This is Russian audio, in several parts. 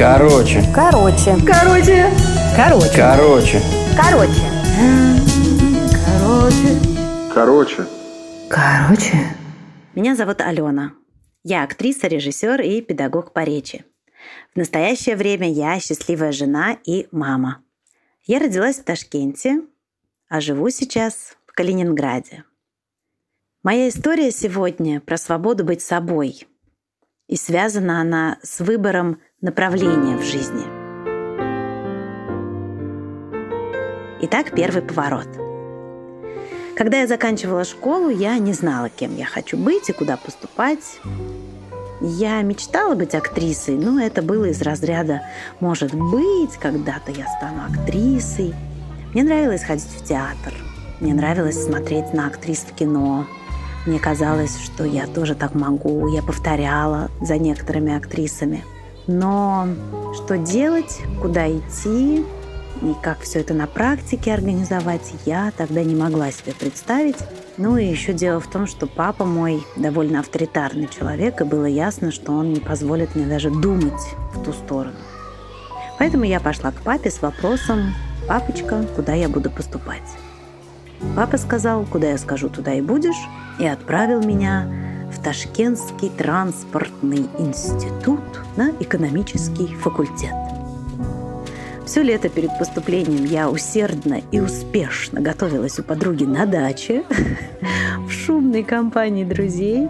Короче. Короче. Короче. Короче. Короче. Короче. Короче. Короче. Меня зовут Алена. Я актриса, режиссер и педагог по речи. В настоящее время я счастливая жена и мама. Я родилась в Ташкенте, а живу сейчас в Калининграде. Моя история сегодня про свободу быть собой. И связана она с выбором направления в жизни. Итак, первый поворот. Когда я заканчивала школу, я не знала, кем я хочу быть и куда поступать. Я мечтала быть актрисой, но это было из разряда «может быть, когда-то я стану актрисой». Мне нравилось ходить в театр, мне нравилось смотреть на актрис в кино, мне казалось, что я тоже так могу, я повторяла за некоторыми актрисами. Но что делать, куда идти и как все это на практике организовать, я тогда не могла себе представить. Ну и еще дело в том, что папа мой довольно авторитарный человек, и было ясно, что он не позволит мне даже думать в ту сторону. Поэтому я пошла к папе с вопросом, папочка, куда я буду поступать. Папа сказал, куда я скажу, туда и будешь, и отправил меня в Ташкентский транспортный институт на экономический факультет. Все лето перед поступлением я усердно и успешно готовилась у подруги на даче в шумной компании друзей.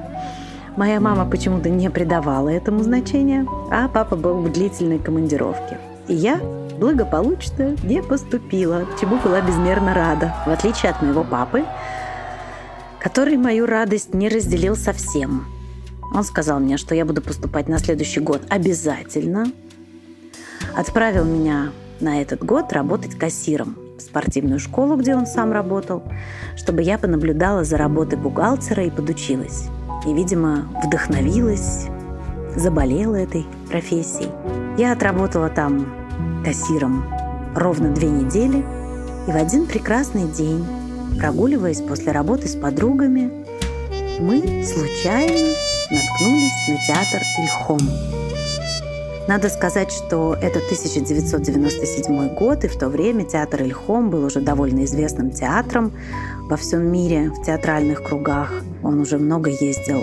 Моя мама почему-то не придавала этому значения, а папа был в длительной командировке. И я благополучно не поступила, чему была безмерно рада. В отличие от моего папы, который мою радость не разделил совсем. Он сказал мне, что я буду поступать на следующий год обязательно. Отправил меня на этот год работать кассиром в спортивную школу, где он сам работал, чтобы я понаблюдала за работой бухгалтера и подучилась. И, видимо, вдохновилась, заболела этой профессией. Я отработала там кассиром ровно две недели, и в один прекрасный день, прогуливаясь после работы с подругами, мы случайно наткнулись на театр Ильхом. Надо сказать, что это 1997 год, и в то время театр Ильхом был уже довольно известным театром во всем мире, в театральных кругах. Он уже много ездил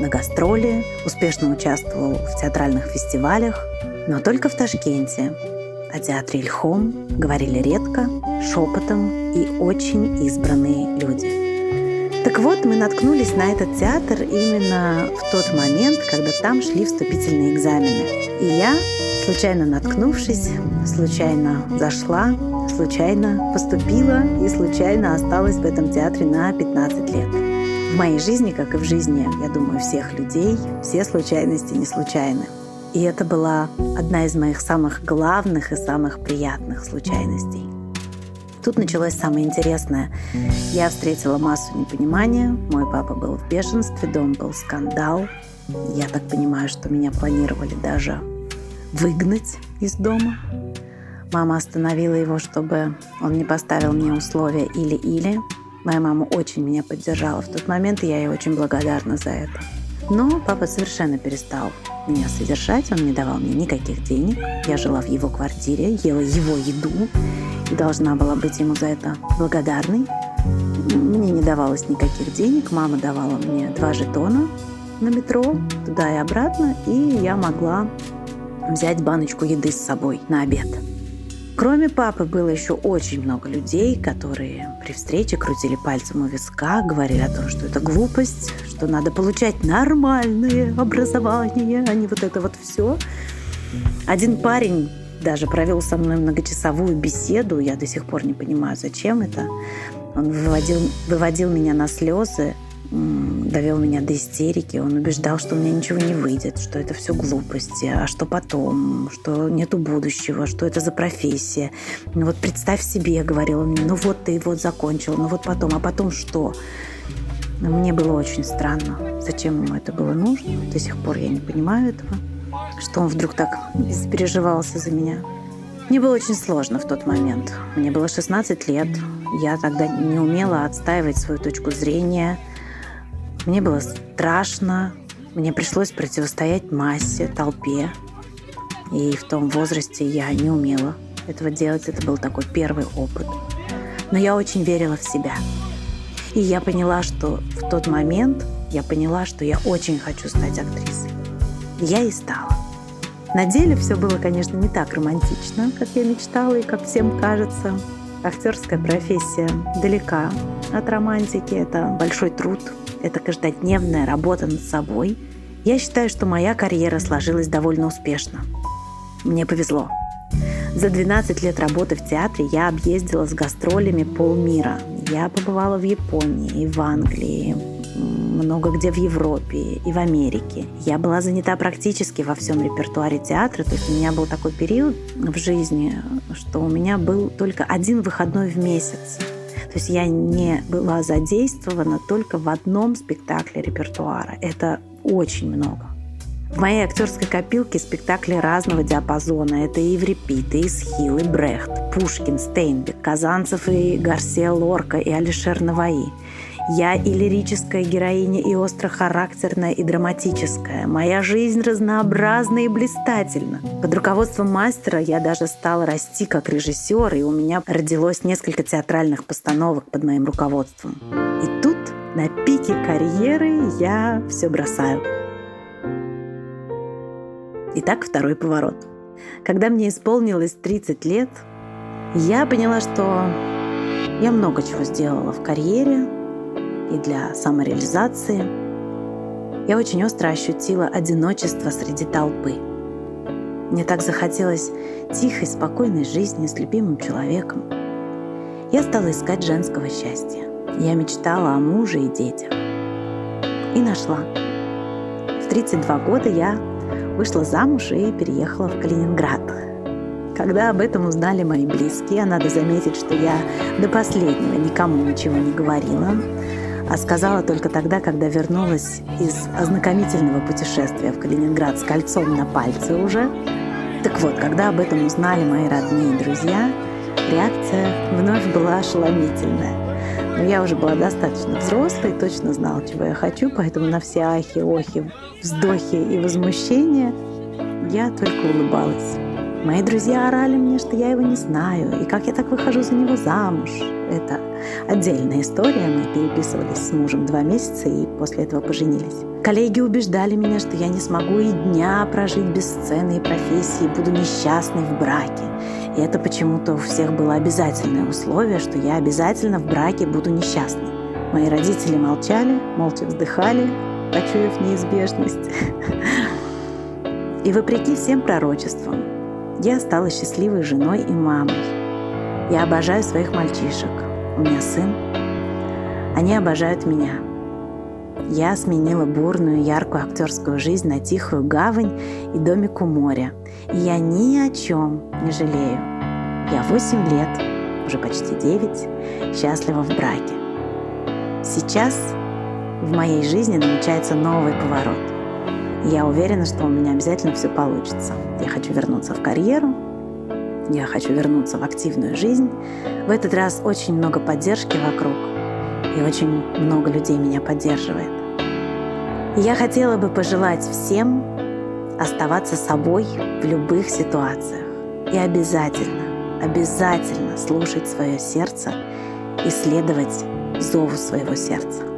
на гастроли, успешно участвовал в театральных фестивалях, но только в Ташкенте, о театре Ильхом говорили редко, шепотом и очень избранные люди. Так вот, мы наткнулись на этот театр именно в тот момент, когда там шли вступительные экзамены. И я, случайно наткнувшись, случайно зашла, случайно поступила и случайно осталась в этом театре на 15 лет. В моей жизни, как и в жизни, я думаю, всех людей, все случайности не случайны. И это была одна из моих самых главных и самых приятных случайностей. Тут началось самое интересное. Я встретила массу непонимания. Мой папа был в бешенстве, дом был скандал. Я так понимаю, что меня планировали даже выгнать из дома. Мама остановила его, чтобы он не поставил мне условия или-или. Моя мама очень меня поддержала в тот момент, и я ей очень благодарна за это. Но папа совершенно перестал меня содержать, он не давал мне никаких денег. Я жила в его квартире, ела его еду и должна была быть ему за это благодарной. Мне не давалось никаких денег, мама давала мне два жетона на метро, туда и обратно, и я могла взять баночку еды с собой на обед. Кроме папы было еще очень много людей, которые при встрече крутили пальцем у виска, говорили о том, что это глупость, что надо получать нормальное образование, а не вот это вот все. Один парень даже провел со мной многочасовую беседу, я до сих пор не понимаю, зачем это. Он выводил, выводил меня на слезы, довел меня до истерики. Он убеждал, что у меня ничего не выйдет, что это все глупости, а что потом, что нету будущего, что это за профессия. Ну вот представь себе, говорил он мне, ну вот ты вот закончил, ну вот потом, а потом что? Но мне было очень странно, зачем ему это было нужно. До сих пор я не понимаю этого, что он вдруг так переживался за меня. Мне было очень сложно в тот момент. Мне было 16 лет. Я тогда не умела отстаивать свою точку зрения – мне было страшно, мне пришлось противостоять массе, толпе. И в том возрасте я не умела этого делать. Это был такой первый опыт. Но я очень верила в себя. И я поняла, что в тот момент я поняла, что я очень хочу стать актрисой. Я и стала. На деле все было, конечно, не так романтично, как я мечтала и как всем кажется. Актерская профессия далека от романтики. Это большой труд, это каждодневная работа над собой. Я считаю, что моя карьера сложилась довольно успешно. Мне повезло. За 12 лет работы в театре я объездила с гастролями полмира. Я побывала в Японии и в Англии, много где в Европе и в Америке. Я была занята практически во всем репертуаре театра, то есть у меня был такой период в жизни, что у меня был только один выходной в месяц. То есть я не была задействована только в одном спектакле репертуара. Это очень много. В моей актерской копилке спектакли разного диапазона. Это и Еврипид, и Исхил, и Брехт, Пушкин, Стейнбек, Казанцев и Гарсия Лорка, и Алишер Наваи. Я и лирическая героиня, и острохарактерная, и драматическая. Моя жизнь разнообразна и блистательна. Под руководством мастера я даже стала расти как режиссер, и у меня родилось несколько театральных постановок под моим руководством. И тут, на пике карьеры, я все бросаю. Итак, второй поворот. Когда мне исполнилось 30 лет, я поняла, что я много чего сделала в карьере, и для самореализации, я очень остро ощутила одиночество среди толпы. Мне так захотелось тихой, спокойной жизни с любимым человеком. Я стала искать женского счастья. Я мечтала о муже и детях. И нашла. В 32 года я вышла замуж и переехала в Калининград. Когда об этом узнали мои близкие, надо заметить, что я до последнего никому ничего не говорила, а сказала только тогда, когда вернулась из ознакомительного путешествия в Калининград с кольцом на пальце уже. Так вот, когда об этом узнали мои родные друзья, реакция вновь была ошеломительная. Но я уже была достаточно взрослой, точно знала, чего я хочу, поэтому на все ахи, охи, вздохи и возмущения я только улыбалась. Мои друзья орали мне, что я его не знаю, и как я так выхожу за него замуж. Это отдельная история. Мы переписывались с мужем два месяца и после этого поженились. Коллеги убеждали меня, что я не смогу и дня прожить без сцены и профессии, буду несчастной в браке. И это почему-то у всех было обязательное условие, что я обязательно в браке буду несчастной. Мои родители молчали, молча вздыхали, почуяв неизбежность. И вопреки всем пророчествам, я стала счастливой женой и мамой. Я обожаю своих мальчишек. У меня сын. Они обожают меня. Я сменила бурную, яркую актерскую жизнь на тихую гавань и домик у моря. И я ни о чем не жалею. Я 8 лет, уже почти 9, счастлива в браке. Сейчас в моей жизни намечается новый поворот – я уверена, что у меня обязательно все получится. Я хочу вернуться в карьеру, я хочу вернуться в активную жизнь. В этот раз очень много поддержки вокруг, и очень много людей меня поддерживает. И я хотела бы пожелать всем оставаться собой в любых ситуациях. И обязательно, обязательно слушать свое сердце и следовать зову своего сердца.